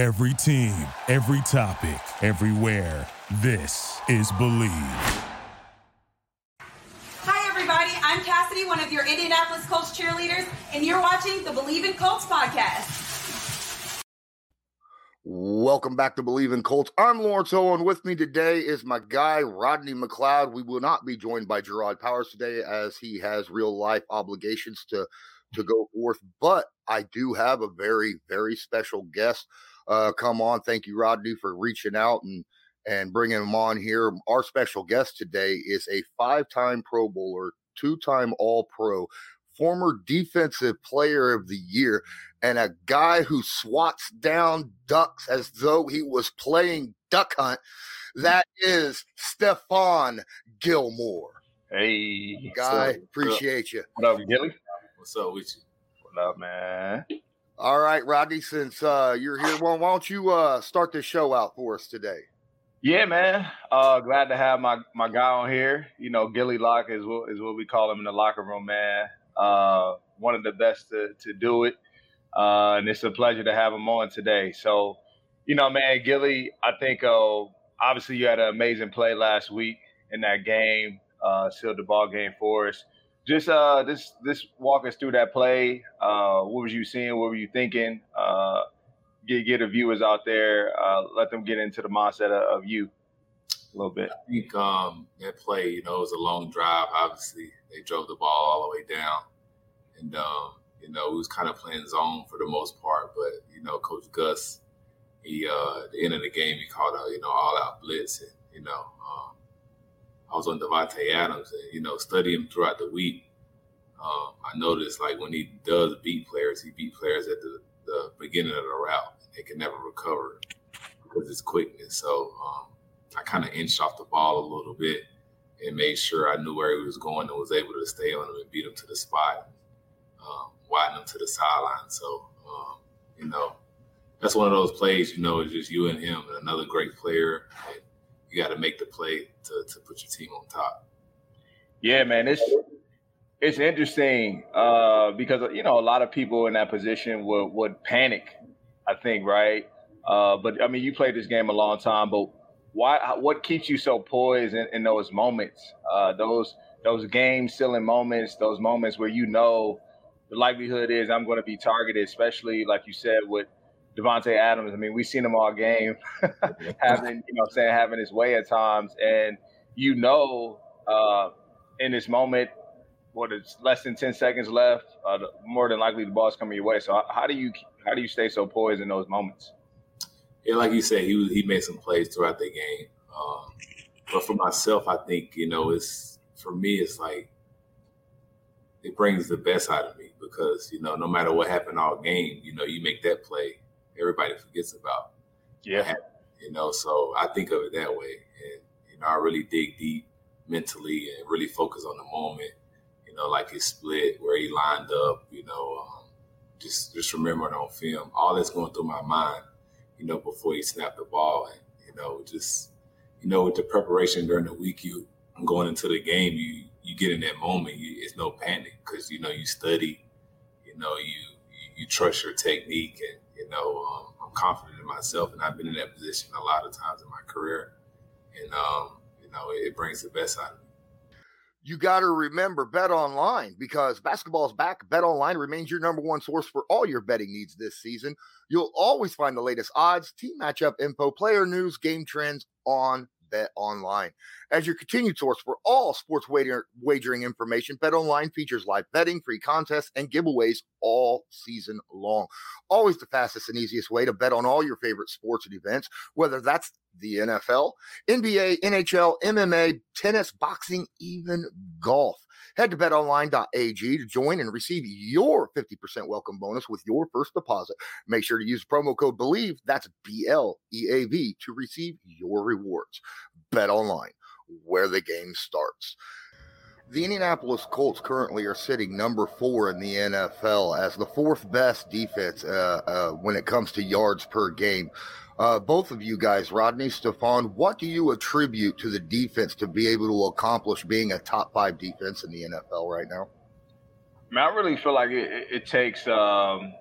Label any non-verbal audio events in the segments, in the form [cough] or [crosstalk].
Every team, every topic, everywhere. This is Bleav. Hi, everybody. I'm Cassidy, one of your Indianapolis Colts cheerleaders, and you're watching the Bleav in Colts podcast. Welcome back to Bleav in Colts. I'm Lawrence Owen. With me today is my guy, Rodney McLeod. We will not be joined by Gerard Powers today as he has real life obligations to, to go forth, but I do have a very, very special guest uh, come on. Thank you, Rodney, for reaching out and and bringing him on here. Our special guest today is a five-time Pro Bowler, two-time All-Pro, former Defensive Player of the Year, and a guy who swats down ducks as though he was playing duck hunt. That is Stephon Gilmore. Hey, guy, appreciate you. What up, Gilly? What's up with you? What up, man? All right, Rodney, since uh, you're here, well, why don't you uh, start this show out for us today? Yeah, man. Uh, glad to have my, my guy on here. You know, Gilly Lock is what, is what we call him in the locker room, man. Uh, one of the best to, to do it. Uh, and it's a pleasure to have him on today. So, you know, man, Gilly, I think uh, obviously you had an amazing play last week in that game, uh, sealed the ball game for us just uh this this walk us through that play. Uh, what was you seeing? What were you thinking? Uh, get get the viewers out there. Uh, let them get into the mindset of, of you a little bit. I think um, that play, you know, it was a long drive. Obviously, they drove the ball all the way down, and um, you know, we was kind of playing zone for the most part. But you know, Coach Gus, he uh, at the end of the game, he called out, you know all out blitz, and you know, um, I was on Davante Adams, and you know, studying him throughout the week. Um, I noticed like when he does beat players, he beat players at the, the beginning of the route. They can never recover because it's quickness. So um, I kind of inched off the ball a little bit and made sure I knew where he was going and was able to stay on him and beat him to the spot, um, widen him to the sideline. So um, you know, that's one of those plays. You know, it's just you and him and another great player. And, you got to make the play to, to put your team on top. Yeah, man, it's it's interesting uh, because you know a lot of people in that position would would panic. I think, right? Uh, but I mean, you played this game a long time, but why? What keeps you so poised in, in those moments? Uh, those those game sealing moments, those moments where you know the likelihood is I'm going to be targeted, especially like you said with Davante Adams. I mean, we've seen him all game [laughs] having, you know, saying having his way at times, and you know, uh, in this moment, what it's less than ten seconds left, uh, more than likely the ball's coming your way. So how do you how do you stay so poised in those moments? Yeah, like you said, he he made some plays throughout the game. Um, but for myself, I think you know it's for me, it's like it brings the best out of me because you know no matter what happened all game, you know you make that play everybody forgets about. Yeah. You know, so I think of it that way. And, you know, I really dig deep mentally and really focus on the moment, you know, like his split, where he lined up, you know, um, just just remembering on film, all that's going through my mind, you know, before he snapped the ball. And, you know, just, you know, with the preparation during the week, you going into the game, you you get in that moment, you, it's no panic because, you know, you study, you know, you, you, you trust your technique and, you know, um, I'm confident in myself, and I've been in that position a lot of times in my career, and um, you know, it, brings the best out of me. You got to remember bet online because basketball's back. Bet online remains your number one source for all your betting needs this season. You'll always find the latest odds team matchup info player news game trends on Bet Online. As your continued source for all sports wager, wagering information, Bet Online features live betting, free contests, and giveaways all season long. Always the fastest and easiest way to bet on all your favorite sports and events, whether that's the NFL, NBA, NHL, MMA, tennis, boxing, even golf. Head to betonline.ag to join and receive your 50% welcome bonus with your first deposit. Make sure to use promo code BLEAV, that's B L E A V, to receive your rewards. Bet online, where the game starts. The Indianapolis Colts currently are sitting number four in the NFL as the fourth best defense uh, uh, when it comes to yards per game. Uh, both of you guys, Rodney, Stephon, what do you attribute to the defense to be able to accomplish being a top five defense in the NFL right now? I, mean, I really feel like it, it takes, um,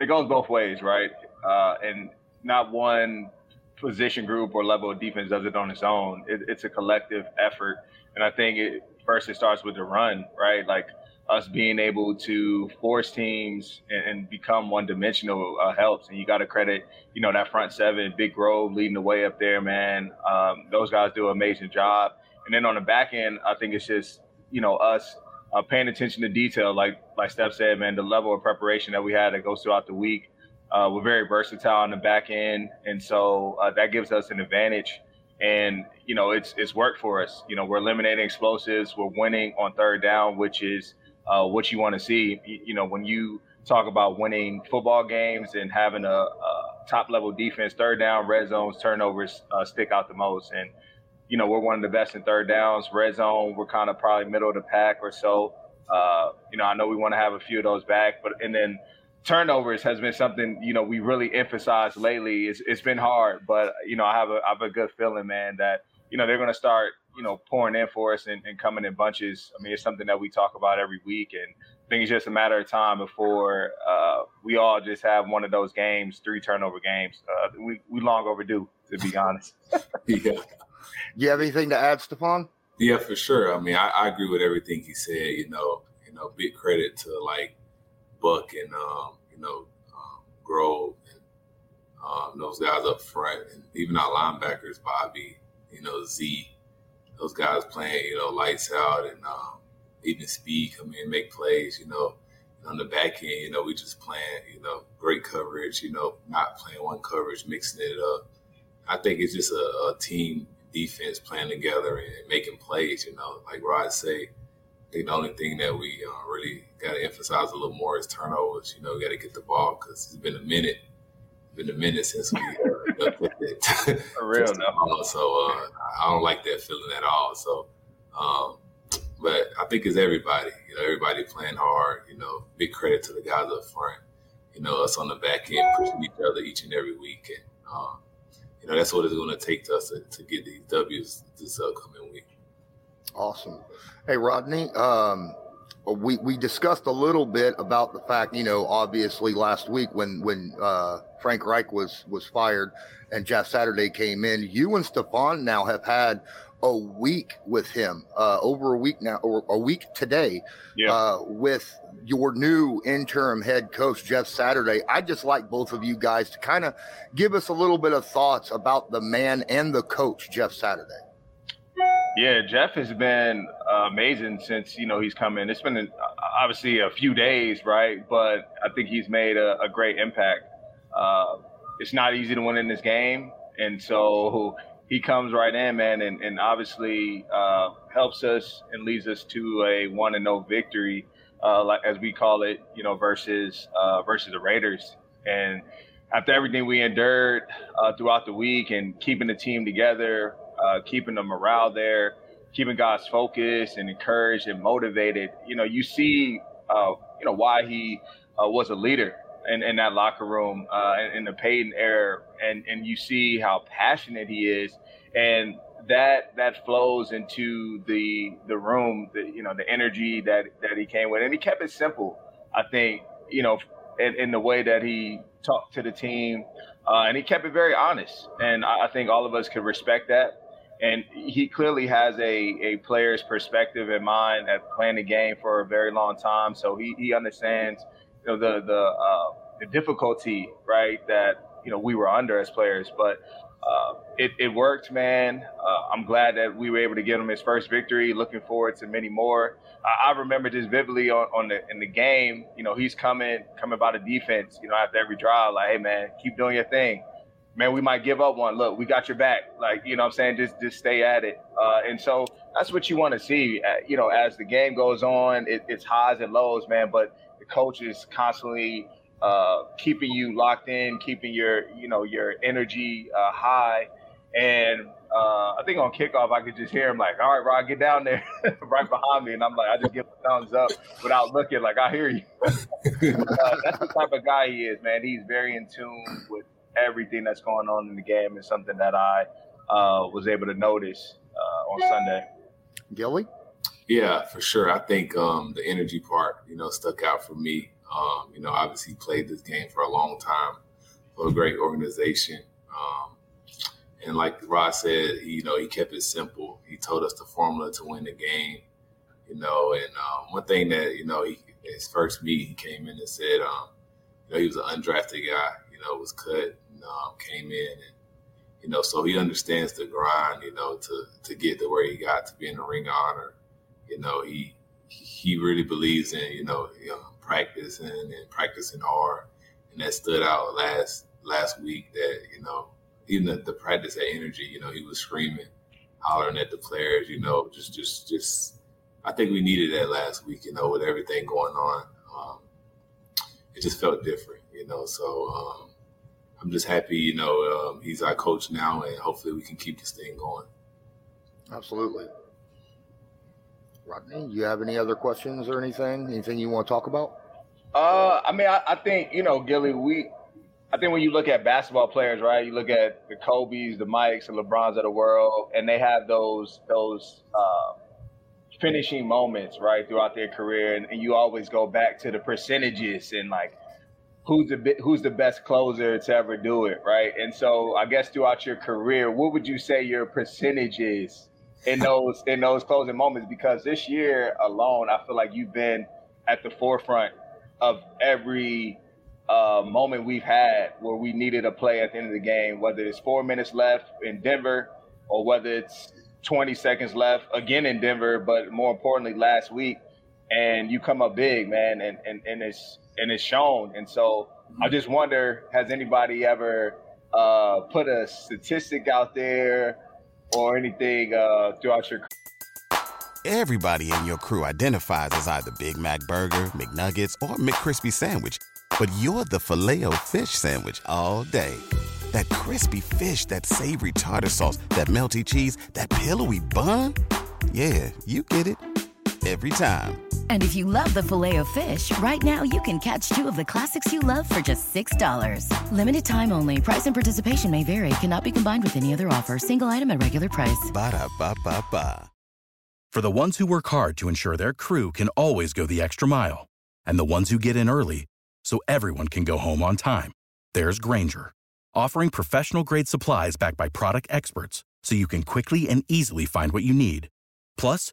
it goes both ways, right? Uh, and not one position group or level of defense does it on its own. It, it's a collective effort, and I think it first it starts with the run, right? Like us being able to force teams and, and become one dimensional uh, helps. And you got to credit, you know, that front seven, Big Grove leading the way up there, man. Um, those guys do an amazing job. And then on the back end, I think it's just, you know, us uh, paying attention to detail. Like like Steph said, man, the level of preparation that we had that goes throughout the week. Uh, we're very versatile on the back end, and so uh, that gives us an advantage. And you know, it's it's worked for us. You know, we're eliminating explosives. We're winning on third down, which is uh, what you want to see. You know, when you talk about winning football games and having a, a top level defense, third down, red zones, turnovers uh, stick out the most. And you know, we're one of the best in third downs. Red zone, we're kind of probably middle of the pack or so. Uh, you know, I know we want to have a few of those back, but and then turnovers has been something you know we really emphasized lately. It's, it's been hard, but you know, I have a I have a good feeling, man, that you know they're going to start you know pouring in for us and, and coming in bunches. I mean, it's something that we talk about every week, and I think it's just a matter of time before uh, we all just have one of those games, three turnover games. Uh, we we long overdue, to be honest. [laughs] yeah. You have anything to add, Stephon? Yeah, for sure. I mean, I, I, agree with everything he said. You know, you know, big credit to like Buck and um, you know um, Grove and um, those guys up front, and even our linebackers, Bobby, you know, Z, those guys playing, you know, lights out, and um, even speed come in, make plays. You know, and on the back end, you know, we just playing, you know, great coverage. You know, not playing one coverage, mixing it up. I think it's just a, a team defense playing together and making plays. You know, like Rod say, I think the only thing that we uh, really got to emphasize a little more is turnovers. You know, got to get the ball because it's been a minute, been a minute since we [laughs] uh, it. [laughs] For real, no. So uh, I don't like that feeling at all. So, um, but I think it's everybody. You know, everybody playing hard. You know, big credit to the guys up front. You know, us on the back end pushing each other each and every week, and um, you know, that's what it's going to take to us to, to get these W's this upcoming week. Awesome. Hey, Rodney, um, we, we discussed a little bit about the fact, you know, obviously last week when, when, uh, Frank Reich was, was fired and Jeff Saturday came in, you and Stephon now have had a week with him, uh, over a week now, or a week today, yeah. uh, with your new interim head coach, Jeff Saturday. I'd just like both of you guys to kind of give us a little bit of thoughts about the man and the coach, Jeff Saturday. Yeah, Jeff has been amazing since you know he's come in. It's been uh, obviously a few days, right? But I think he's made a, a great impact. Uh, it's not easy to win in this game, and so he comes right in, man, and, and obviously uh, helps us and leads us to a one and no victory, uh, like as we call it, you know, versus uh, versus the Raiders. And after everything we endured throughout the week and keeping the team together, keeping the morale there, keeping guys focused and encouraged and motivated, you know, you see, uh, you know, why he was a leader in, in that locker room uh, in, the Peyton era, and and you see how passionate he is, and that that flows into the the room, the you know the energy that that he came with, and he kept it simple. I think you know in, in the way that he talked to the team, uh, and he kept it very honest, and I think all of us could respect that. And he clearly has a, a player's perspective in mind at playing the game for a very long time. So he, he understands you know the the uh, the difficulty right that you know we were under as players, but uh, it, it worked, man. Uh, I'm glad that we were able to get him his first victory. Looking forward to many more. I, I remember this vividly on, on, the in the game. You know, he's coming coming by the defense. You know, after every drive, like, hey man, keep doing your thing. Man, we might give up one. Look, we got your back. Like, you know, what I'm saying, just just stay at it. Uh, and so that's what you want to see. Uh, you know, as the game goes on, it, it's highs and lows, man. But the coach is constantly uh, keeping you locked in, keeping your you know your energy uh, high. And uh, I think on kickoff, I could just hear him like, "All right, Rod, get down there, [laughs] right behind me." And I'm like, I just give a thumbs up without looking, like I hear you. [laughs] Uh, that's the type of guy he is, man. He's very in tune with everything that's going on in the game. is something that I uh, was able to notice uh, on Sunday. Gilly. Yeah, for sure. I think um, the energy part, you know, stuck out for me. Um, you know, obviously played this game for a long time. for a great organization. Um, and like Rod said, he, you know, he kept it simple. He told us the formula to win the game. You know, and um, one thing that you know, he, his first meet, he came in and said, um, you know, he was an undrafted guy. You know, was cut, and, um, came in, and you know, so he understands the grind. You know, to to get to where he got to be in the ring honor. You know, he he really believes in you know, you know practicing and practicing hard, and that stood out last last week. That you know, even the, the practice at energy, you know, he was screaming, hollering at the players. You know, just just just. I think we needed that last week. You know, with everything going on, um, it just felt different. You know, so um, I'm just happy. You know, um, he's our coach now, and hopefully we can keep this thing going. Absolutely. Rodney, you have any other questions or anything? Anything you want to talk about? Uh, I mean, I, I think you know, Gilly. We, I think when you look at basketball players, right? You look at the Kobe's, the Mikes, the LeBrons of the world, and they have those those uh, finishing moments, right, throughout their career, and, and you always go back to the percentages and like who's the who's the best closer to ever do it, right? And so, I guess throughout your career, what would you say your percentage is in those in those closing moments? Because this year alone, I feel like you've been at the forefront of every uh, moment we've had where we needed a play at the end of the game, whether it's four minutes left in Denver or whether it's 20 seconds left again in Denver, but more importantly, last week. And you come up big, man, and, and, and it's and it's shown. And so I just wonder, has anybody ever uh, put a statistic out there or anything uh, throughout your Everybody in your crew identifies as either Big Mac Burger, McNuggets, or McCrispy Sandwich. But you're the filet fish Sandwich all day. That crispy fish, that savory tartar sauce, that melty cheese, that pillowy bun. Yeah, you get it. Every time. And if you love the filet of fish, right now you can catch two of the classics you love for just $6. Limited time only. Price and participation may vary. Cannot be combined with any other offer. Single item at regular price. Ba da ba ba ba. For the ones who work hard to ensure their crew can always go the extra mile, and the ones who get in early so everyone can go home on time, there's Grainger, offering professional grade supplies backed by product experts so you can quickly and easily find what you need. Plus,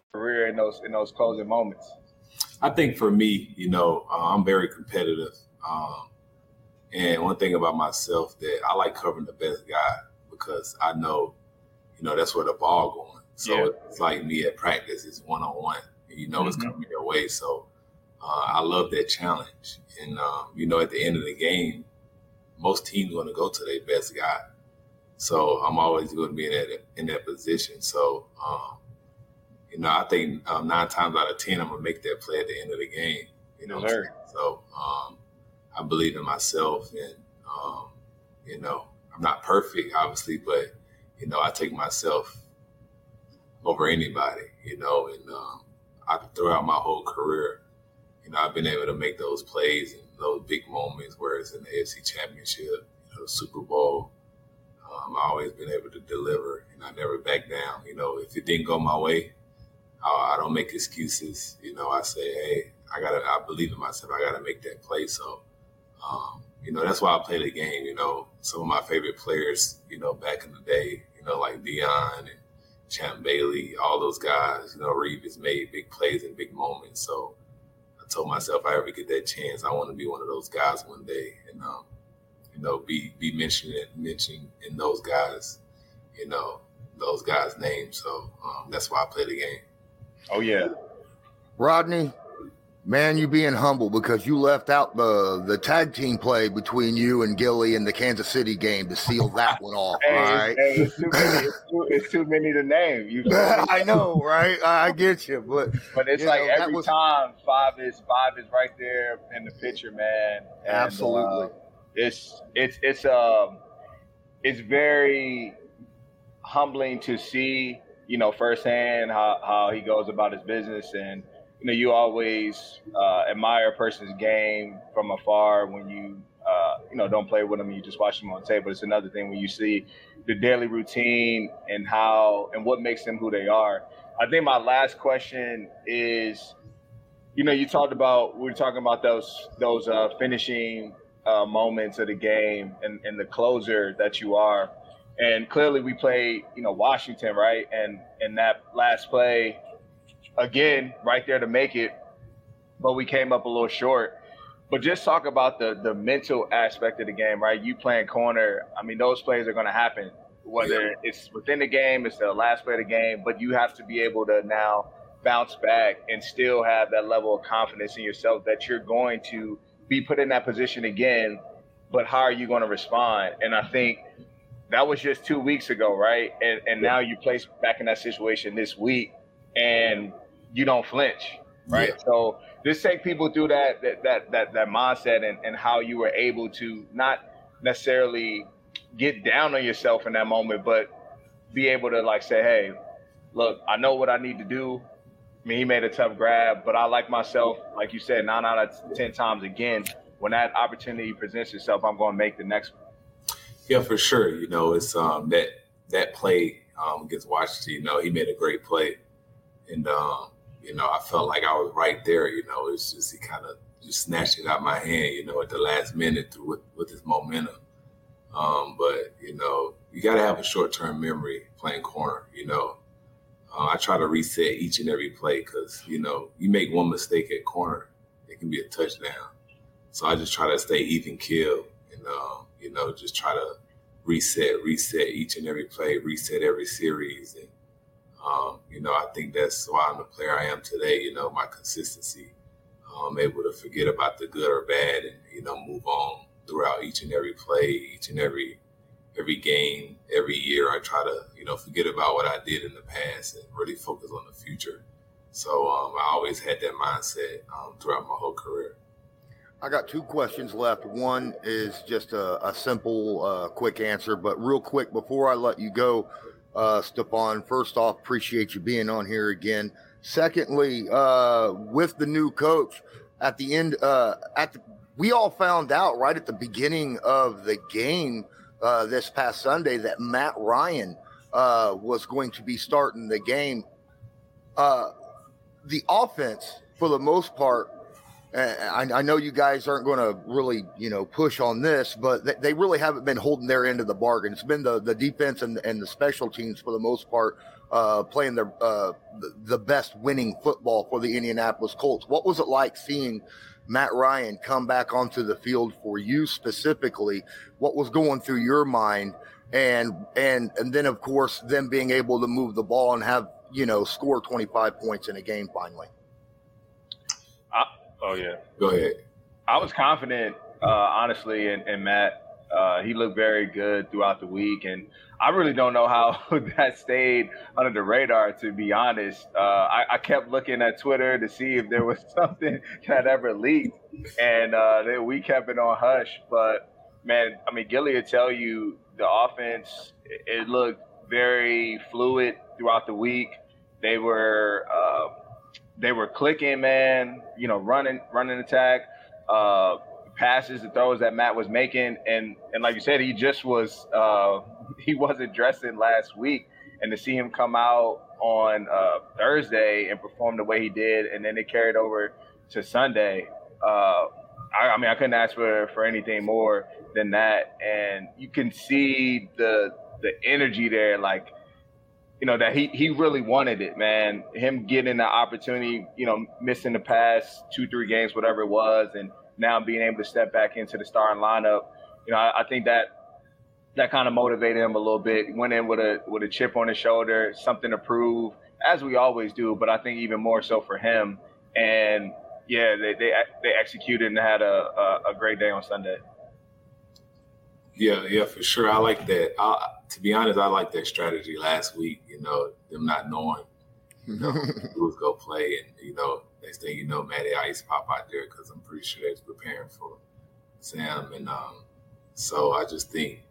Career in those in those closing moments? I think for me, you know, uh, I'm very competitive. Um, and one thing about myself that I like covering the best guy because I know, you know, that's where the ball going. So Yeah. it's like me at practice, it's one on one. You know, it's Mhm. coming your way. So uh, I love that challenge. And um, you know, at the end of the game, most teams want to go to their best guy. So I'm always going to be in that in that position. So um, you know, I think um, nine times out of ten, I'm gonna make that play at the end of the game. You know, what I'm Yes, sir. saying? so um, I believe in myself, and um, you know, I'm not perfect, obviously, but you know, I take myself over anybody. You know, and um, I throughout my whole career, you know, I've been able to make those plays and those big moments, where it's in the AFC Championship, you know, Super Bowl. Um, I always been able to deliver, and I never back down. You know, if it didn't go my way, I, don't make excuses. You know, I say, hey, I gotta, I believe in myself. I gotta make that play. So, um, you know, that's why I play the game. You know, some of my favorite players, you know, back in the day, you know, like Deion and Champ Bailey, all those guys. You know, Reeve has made big plays and big moments. So, I told myself, if I ever get that chance, I want to be one of those guys one day, and um, you know, be be mentioned mentioned in those guys, you know, those guys' names. So um, that's why I play the game. Oh yeah. Rodney, Man, you being humble because you left out the the tag team play between you and Gilly in the Kansas City game to seal that one off. Hey, right? hey, it's, too many, it's, too, it's too many to name. You [laughs] I know, right? I get you, but but it's like know, every was- time five is five is right there in the picture, man. And, Absolutely. uh, it's it's it's um it's very humbling to see, you know, firsthand how, how he goes about his business and you know, you always uh, admire a person's game from afar when you, uh, you know, don't play with them. You just watch them on tape. But it's another thing when you see the daily routine and how and what makes them who they are. I think my last question is, you know, you talked about we were talking about those those uh, finishing uh, moments of the game and, and the closer that you are. And clearly, we played, you know, Washington, right? And and that last play, again, right there to make it, but we came up a little short. But just talk about the the mental aspect of the game, right? You playing corner. I mean, those plays are going to happen, whether it's within the game, it's the last play of the game. But you have to be able to now bounce back and still have that level of confidence in yourself that you're going to be put in that position again. But how are you going to respond? And I think that was just two weeks ago, right? And and now you place back in that situation this week, and you don't flinch, right? So just take people through that that that that, that mindset and, and how you were able to not necessarily get down on yourself in that moment, but be able to like say, hey, look, I know what I need to do. I mean, he made a tough grab, but I like myself, like you said, nine out of ten times again. When that opportunity presents itself, I'm going to make the next one. Yeah, for sure. You know, it's um that that play um against Washington. You know, he made a great play, and um you know I felt like I was right there. You know, it's just he kind of just snatched it out my hand. You know, at the last minute through with with his momentum. Um, but you know, you got to have a short term memory playing corner. You know, uh, I try to reset each and every play because you know you make one mistake at corner, it can be a touchdown. So I just try to stay even keel and um, you know just try to reset, reset each and every play, reset every series, and um, you know I think that's why I'm the player I am today. You know my consistency. I'm able to forget about the good or bad, and you know move on throughout each and every play, each and every every game, every year. I try to you know forget about what I did in the past and really focus on the future. So um, I always had that mindset um, throughout my whole career. I got two questions left. One is just a, a simple, uh, quick answer, but real quick before I let you go, uh, Stephon. First off, appreciate you being on here again. Secondly, uh, with the new coach at the end, uh, at the, we all found out right at the beginning of the game uh, this past Sunday that Matt Ryan uh, was going to be starting the game. The offense, for the most part, I, I know you guys aren't going to really, you know, push on this, but they, they really haven't been holding their end of the bargain. It's been the, the defense and, and the special teams for the most part uh, playing uh, the, the best winning football for the Indianapolis Colts. What was it like seeing Matt Ryan come back onto the field for you specifically? What was going through your mind? And and and then of course them being able to move the ball and have you know score 25 points in a game finally. I, oh yeah. Go ahead. I was confident, uh, honestly, in, in Matt. Uh, he looked very good throughout the week, and I really don't know how [laughs] that stayed under the radar. To be honest, uh, I, I, kept looking at Twitter to see if there was [laughs] something that ever leaked, and uh, they, we kept it on hush. But man, I mean, Gilly will tell you the offense. It, it looked very fluid throughout the week. They were uh, they were clicking, man. You know, running running attack. Uh, passes, the throws that Matt was making, and and like you said, he just was uh, [laughs] he wasn't dressing last week, and to see him come out on uh, Thursday and perform the way he did, and then it carried over to Sunday. Uh, I, I, mean, I couldn't ask for for anything more than that, and you can see the the energy there, like. You know that he he really wanted it, man. Him getting the opportunity, you know, missing the past two, three games, whatever it was, and now being able to step back into the starting lineup, you know, I, I think that that kind of motivated him a little bit. Went in with a with a chip on his shoulder, something to prove, as we always do. But I think even more so for him. And yeah, they they they executed and had a, a, a great day on Sunday. Yeah, yeah, for sure. I like that. I, to be honest, I like that strategy last week. You know, them not knowing, [laughs] you know, who's gonna play, and you know, next thing you know, Matty Ice pop out there because I'm pretty sure they're preparing for Sam, and um, so I just think,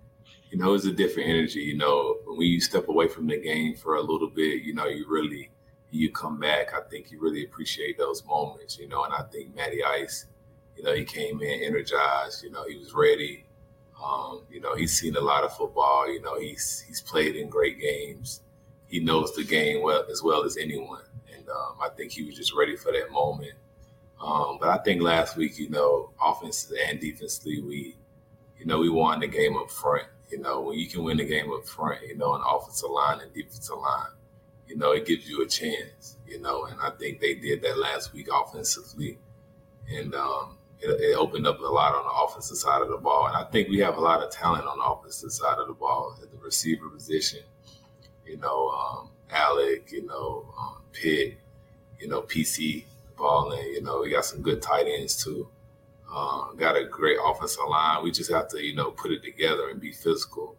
you know, it's a different energy. You know, when you step away from the game for a little bit, you know, you really you come back. I think you really appreciate those moments. You know, and I think Matty Ice, you know, he came in energized. You know, he was ready. Um, you know, he's seen a lot of football. You know, he's he's played in great games. He knows the game well as well as anyone, and um, I think he was just ready for that moment. Um, but I think last week, you know, offensively and defensively, we, you know, we won the game up front. You know, when you can win the game up front, you know, an offensive line and defensive line, you know, it gives you a chance. You know, and I think they did that last week offensively, and um, it, it, opened up a lot on the offensive side of the ball. And I think we have a lot of talent on the offensive side of the ball at the receiver position. You know, um, Alec, you know, um, Pitt, you know, PC balling. You know, we got some good tight ends too. Um, got a great offensive line. We just have to, you know, put it together and be physical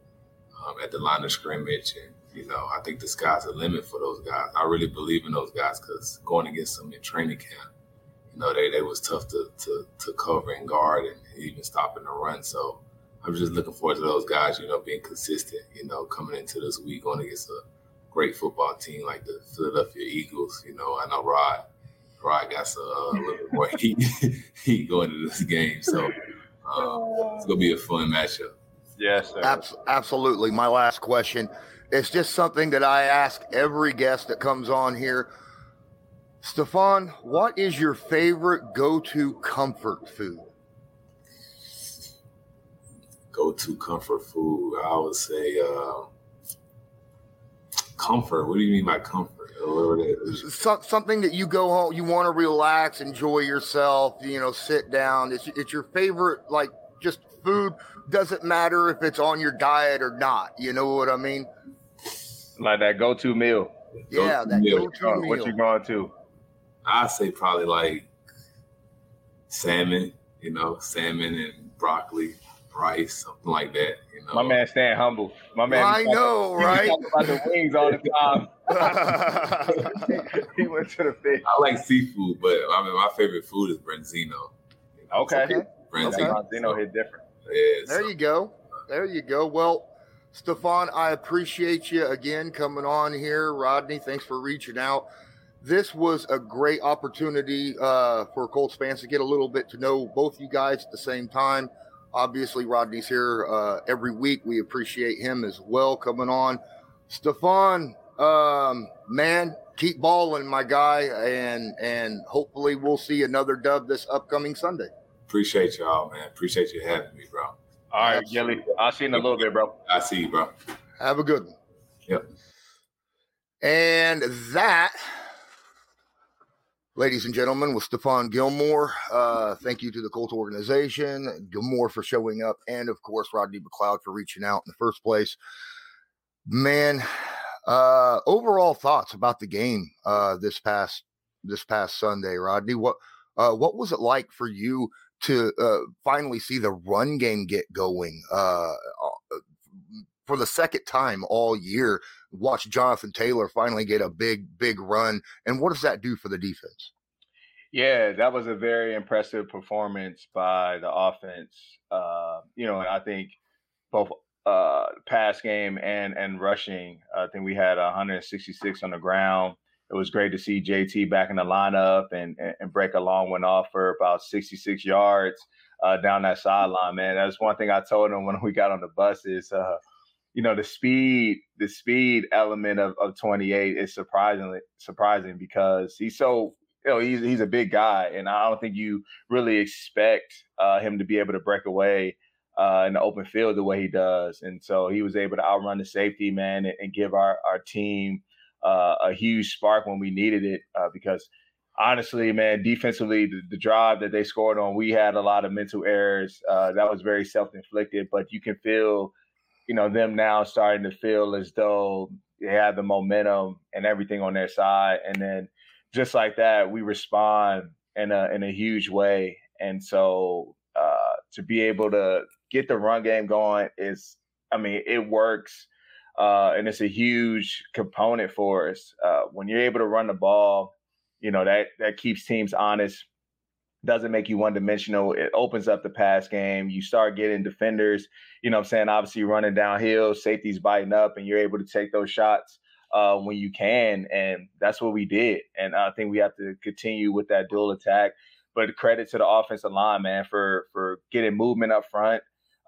um, at the line of scrimmage. And, you know, I think the sky's the limit for those guys. I really believe in those guys because going against them in training camp, know, they, they was tough to, to, to cover and guard and even stopping the run. So I'm just looking forward to those guys, you know, being consistent, you know, coming into this week going against a great football team like the Philadelphia Eagles. You know, I know Rod, Rod got some, uh, a little bit more heat, [laughs] heat going into this game. So uh, it's going to be a fun matchup. Yes, sir. Abs- absolutely. My last question. It's just something that I ask every guest that comes on here. Stephon, what is your favorite go-to comfort food? Go-to comfort food, I would say uh, comfort. What do you mean by comfort? So, something that you go home, you want to relax, enjoy yourself, you know, sit down. It's, it's your favorite, like just food. Doesn't matter if it's on your diet or not. You know what I mean? Like that go-to meal. Yeah, go-to that meal. go-to uh, meal. What you going to? I say probably like salmon, you know, salmon and broccoli, rice, something like that. You know, my man staying humble. My man, I know, right? about the wings all the time. [laughs] [laughs] he went to the fish. I like seafood, but I mean, my favorite food is branzino. You know? Okay, okay. branzino, branzino so, hit different. Yeah, there so. you go. There you go. Well. Stephon, I appreciate you again coming on here. Rodney, thanks for reaching out this was a great opportunity uh, for Colts fans to get a little bit to know both you guys at the same time. Obviously, Rodney's here uh, every week. We appreciate him as well coming on. Stephon, um, man, keep balling, my guy, and and hopefully we'll see another dub this upcoming Sunday. Appreciate y'all, man. Appreciate you having me, bro. All right, Gilly. I'll see you in a little bit, bro. I see you, bro. Have a good one. Yep. And that Ladies and gentlemen, with Stephon Gilmore, uh, thank you to the Colt organization, Gilmore for showing up, and of course, Rodney McLeod for reaching out in the first place. Man, uh, overall thoughts about the game uh, this past this past Sunday, Rodney. What uh, what was it like for you to uh, finally see the run game get going uh, for the second time all year? watch Jonathan Taylor finally get a big, big run. And what does that do for the defense? Yeah, that was a very impressive performance by the offense. Uh, you know, I think both uh, pass game and and rushing. I think we had 166 on the ground. It was great to see JT back in the lineup and and break a long one off for about 66 yards uh, down that sideline. Man, that's one thing I told him when we got on the bus is uh, you know the speed the speed element of, of 28 is surprisingly surprising because he's so you know he's he's a big guy and I don't think you really expect uh, him to be able to break away uh, in the open field the way he does. And so he was able to outrun the safety man and, and give our our team uh, a huge spark when we needed it uh, because honestly man defensively the, the, drive that they scored on we had a lot of mental errors uh, that was very self-inflicted but you can feel you know, them now starting to feel as though they have the momentum and everything on their side. And then just like that, we respond in a in a huge way. And so uh, to be able to get the run game going is, I mean, it works. Uh, and it's a huge component for us. Uh, when you're able to run the ball, you know that that keeps teams honest. Doesn't make you one dimensional. It opens up the pass game. You start getting defenders. You know, I'm saying obviously running downhill, safeties biting up, and you're able to take those shots uh, when you can, and that's what we did. And I think we have to continue with that dual attack. But credit to the offensive line, man, for for getting movement up front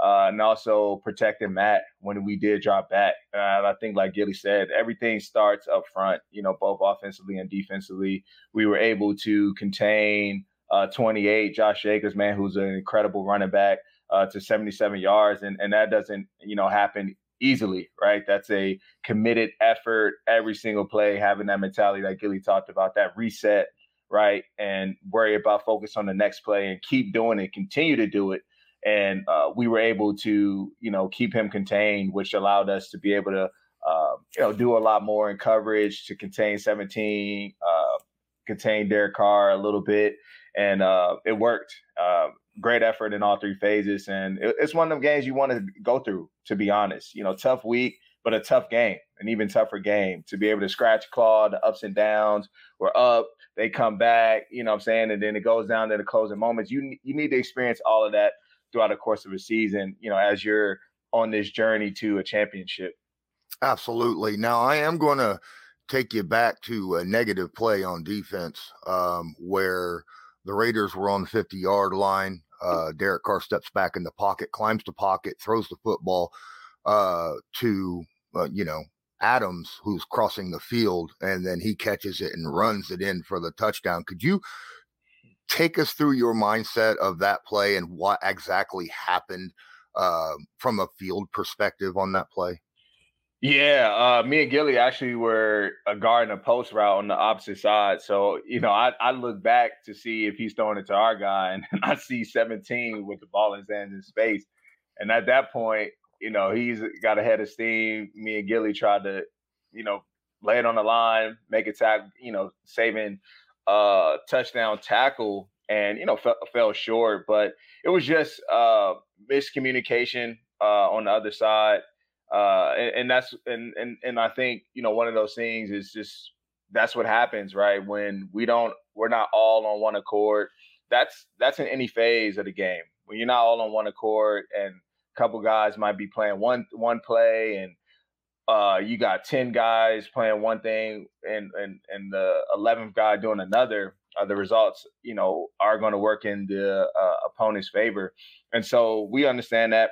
uh, and also protecting Matt when we did drop back. Uh, I think, like Gilly said, everything starts up front. You know, both offensively and defensively, we were able to contain uh, 28 Josh Jacobs, man, who's an incredible running back, uh, to 77 yards, and and that doesn't you know happen easily, right? That's a committed effort every single play, having that mentality that Gilly talked about, that reset, right? And worry about focus on the next play and keep doing it, continue to do it. And uh, we were able to, you know, keep him contained, which allowed us to be able to, uh, you know, do a lot more in coverage to contain 17, uh, contain Derek Carr a little bit, and uh, it worked. Uh, great effort in all three phases, and it, it's one of them games you want to go through. To be honest, you know, tough week, but a tough game, an even tougher game to be able to scratch claw the ups and downs. We're up, they come back, you know what I'm saying, and then it goes down to the closing moments. You you need to experience all of that throughout the course of a season, you know, as you're on this journey to a championship. Absolutely. Now I am going to take you back to a negative play on defense um, where the Raiders were on the 50 yard line. Uh, Derek Carr steps back in the pocket, climbs the pocket, throws the football uh, to, uh, you know, Adams, who's crossing the field, and then he catches it and runs it in for the touchdown. Could you take us through your mindset of that play and what exactly happened uh, from a field perspective on that play? Yeah, uh, me and Gilly actually were a guard and a post route on the opposite side. So, you know, I, I look back to see if he's throwing it to our guy, and [laughs] I see 17 with the ball in his hands in space. And at that point, you know, he's got a head of steam. Me and Gilly tried to, you know, lay it on the line, make it tag, you know, saving uh touchdown tackle and you know f- fell short but it was just uh miscommunication uh on the other side uh and, and that's and, and and i think you know one of those things is just that's what happens right? When we don't we're not all on one accord that's that's in any phase of the game. When you're not all on one accord and a couple guys might be playing one one play and uh, you got 10 guys playing one thing and and and the 11th guy doing another uh, the results you know are going to work in the uh, opponent's favor. And so we understand that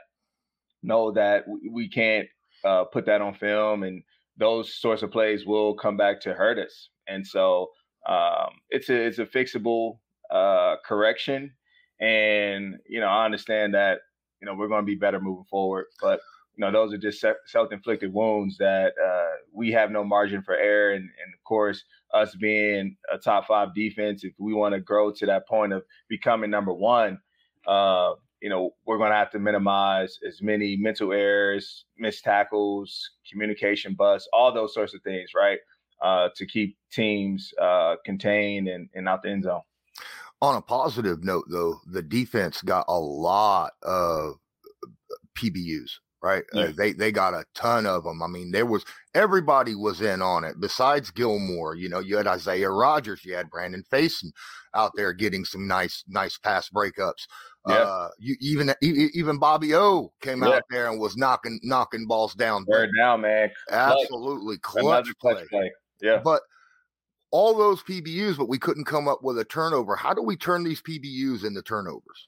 know that we, can't uh, put that on film and those sorts of plays will come back to hurt us and so um, it's a it's a fixable uh, correction and you know i understand that you know we're going to be better moving forward but you know, those are just self-inflicted wounds that uh, we have no margin for error. And, and, of course, us being a top five defense, if we want to grow to that point of becoming number one, uh, you know, we're going to have to minimize as many mental errors, missed tackles, communication busts, all those sorts of things, right? Uh, to keep teams uh, contained and, and out the end zone. On a positive note, though, the defense got a lot of PBUs right? Uh, yeah. Uh, they they got a ton of them. I mean, there was everybody was in on it. Besides Gilmore, you know, you had Isaiah Rodgers, you had Brandon Facyson out there getting some nice nice pass breakups. Yeah. Uh, you even even Bobby O came yeah. out there and was knocking knocking balls down. Bear down, man. Absolutely clutch, clutch play. play. Yeah, but all those PBUs, but we couldn't come up with a turnover. How do we turn these PBUs into turnovers?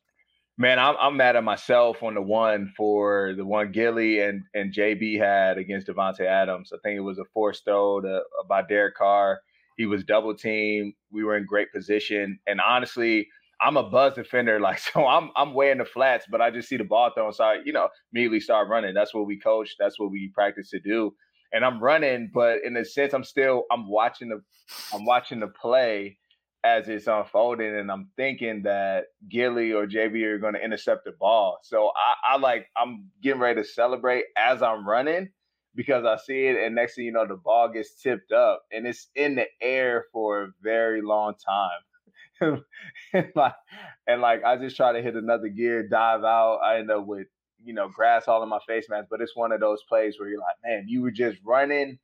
Man, I'm I'm mad at myself on the one for the one Gilly and and JB had against Davante Adams. I think it was a forced throw to, uh, by Derek Carr. He was double teamed. We were in great position, and honestly, I'm a buzz defender, [laughs] like so. I'm I'm way in the flats, but I just see the ball thrown, so I you know immediately start running. That's what we coach. That's what we practice to do. And I'm running, but in a sense, I'm still I'm watching the I'm watching the play as it's unfolding, and I'm thinking that Gilly or JB are going to intercept the ball. So I, I like I'm getting ready to celebrate as I'm running because I see it, and next thing you know, the ball gets tipped up, and it's in the air for a very long time. [laughs] and, like, and like I just try to hit another gear, dive out. I end up with you know grass all in my face mask. But it's one of those plays where you're like, man, you were just running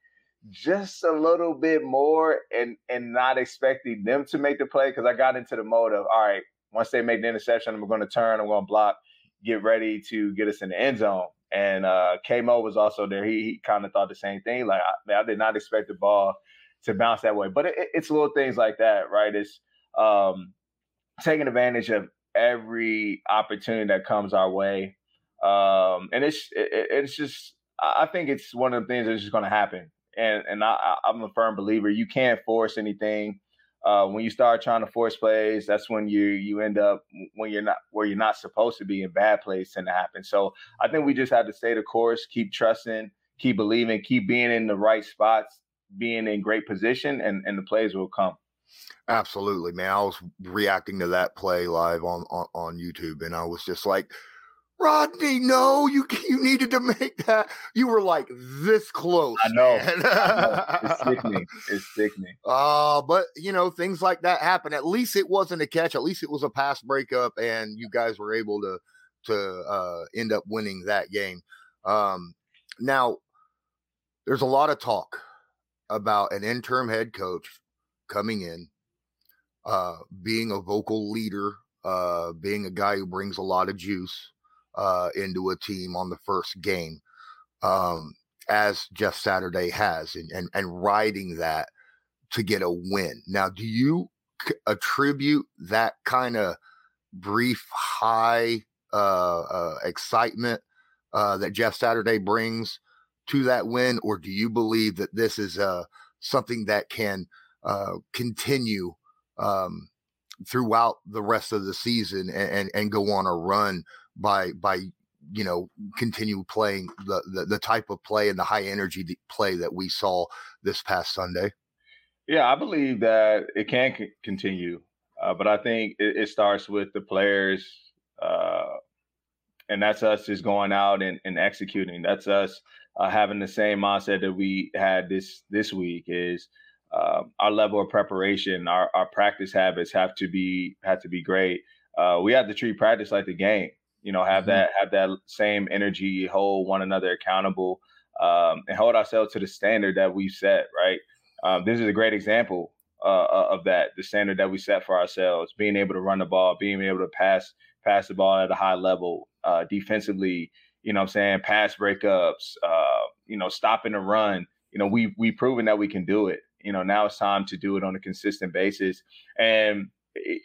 just a little bit more and and not expecting them to make the play because I got into the mode of all right, once they make the interception, I'm going to turn, I'm going to block, get ready to get us in the end zone. And uh, K-Mo was also there. He, he kind of thought the same thing. Like I, I, did not expect the ball to bounce that way, but it, it's little things like that, right? It's um, taking advantage of every opportunity that comes our way, um, and it's it, it's just I think it's one of the things that's just going to happen and and I, I'm a firm believer you can't force anything. Uh, when you start trying to force plays, that's when you you end up when you're not where you're not supposed to be in bad plays tend to happen. So I think we just have to stay the course, keep trusting, keep believing, keep being in the right spots, being in great position, and and the plays will come. Absolutely, man. I was reacting to that play live on, on, on YouTube, and I was just like, Rodney, no, you [laughs] you needed to make that. You were like this close. I know. I know. It's sickening. [laughs] It's sickening. Uh, but you know, things like that happen. At least it wasn't a catch. At least it was a pass breakup, and you guys were able to to uh, end up winning that game. Um, now, there's a lot of talk about an interim head coach coming in, uh, being a vocal leader, uh, being a guy who brings a lot of juice uh, into a team on the first game, um, as Jeff Saturday has, and, and, and riding that to get a win. Now, do you c- attribute that kind of brief high uh, uh, excitement uh, that Jeff Saturday brings to that win, or do you believe that this is something that can uh, continue um, throughout the rest of the season and, and, and go on a run by by you know continue playing the, the, the type of play and the high energy play that we saw this past Sunday? Yeah, I believe that it can c- continue, uh, but I think it, it, starts with the players, uh, and that's us just going out and, and executing. That's us uh, having the same mindset that we had this this week. Is um, our level of preparation, our, our practice habits have to be have to be great. Uh, we have to treat practice like the game you know have mm-hmm. that have that same energy hold one another accountable um, and hold ourselves to the standard that we set right um, this is a great example uh, uh, of that the standard that we set for ourselves being able to run the ball being able to pass pass the ball at a high level uh, defensively you know i'm saying pass breakups uh, you know stopping the run you know we we've proven that we can do it you know now it's time to do it on a consistent basis and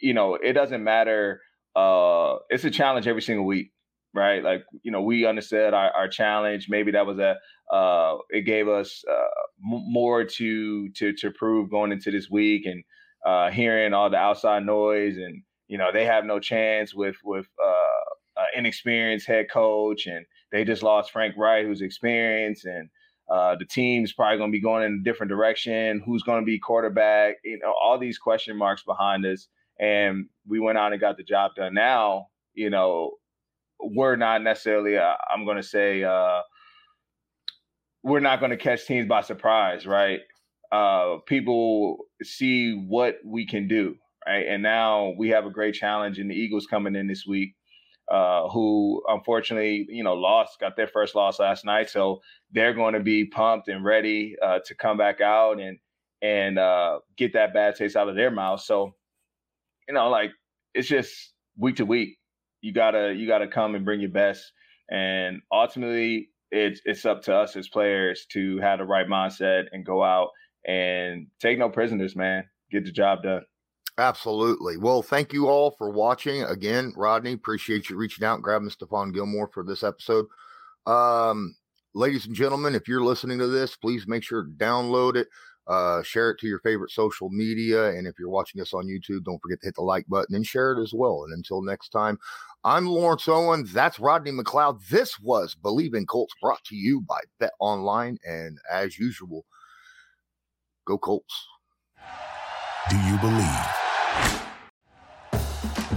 you know it doesn't matter uh, it's a challenge every single week, right? Like you know, we understood our, our challenge. Maybe that was a uh, it gave us uh, m- more to to to prove going into this week, and uh, hearing all the outside noise, and you know they have no chance with with uh, inexperienced head coach, and they just lost Frank Reich, who's experienced, and uh, the team's probably going to be going in a different direction. Who's going to be quarterback? You know, all these question marks behind us and we went out and got the job done. Now, you know, we're not necessarily, uh, I'm going to say, uh, we're not going to catch teams by surprise, right? Uh, people see what we can do, right? And now we have a great challenge, and the Eagles coming in this week, uh, who unfortunately, you know, lost, got their first loss last night, so they're going to be pumped and ready uh, to come back out and and uh, get that bad taste out of their mouth. So you know, like it's just week to week. You gotta you gotta come and bring your best, and ultimately, it's it's up to us as players to have the right mindset and go out and take no prisoners, man. Get the job done. Absolutely. Well, thank you all for watching. Again, Rodney, appreciate you reaching out and grabbing Stephon Gilmore for this episode. Um, ladies and gentlemen, if you're listening to this, please make sure to download it. Uh, share it to your favorite social media. And if you're watching us on YouTube, don't forget to hit the like button and share it as well. And until next time, I'm Lawrence Owen. That's Rodney McLeod. This was Bleav in Colts brought to you by BetOnline. And as usual, go Colts. Do you believe?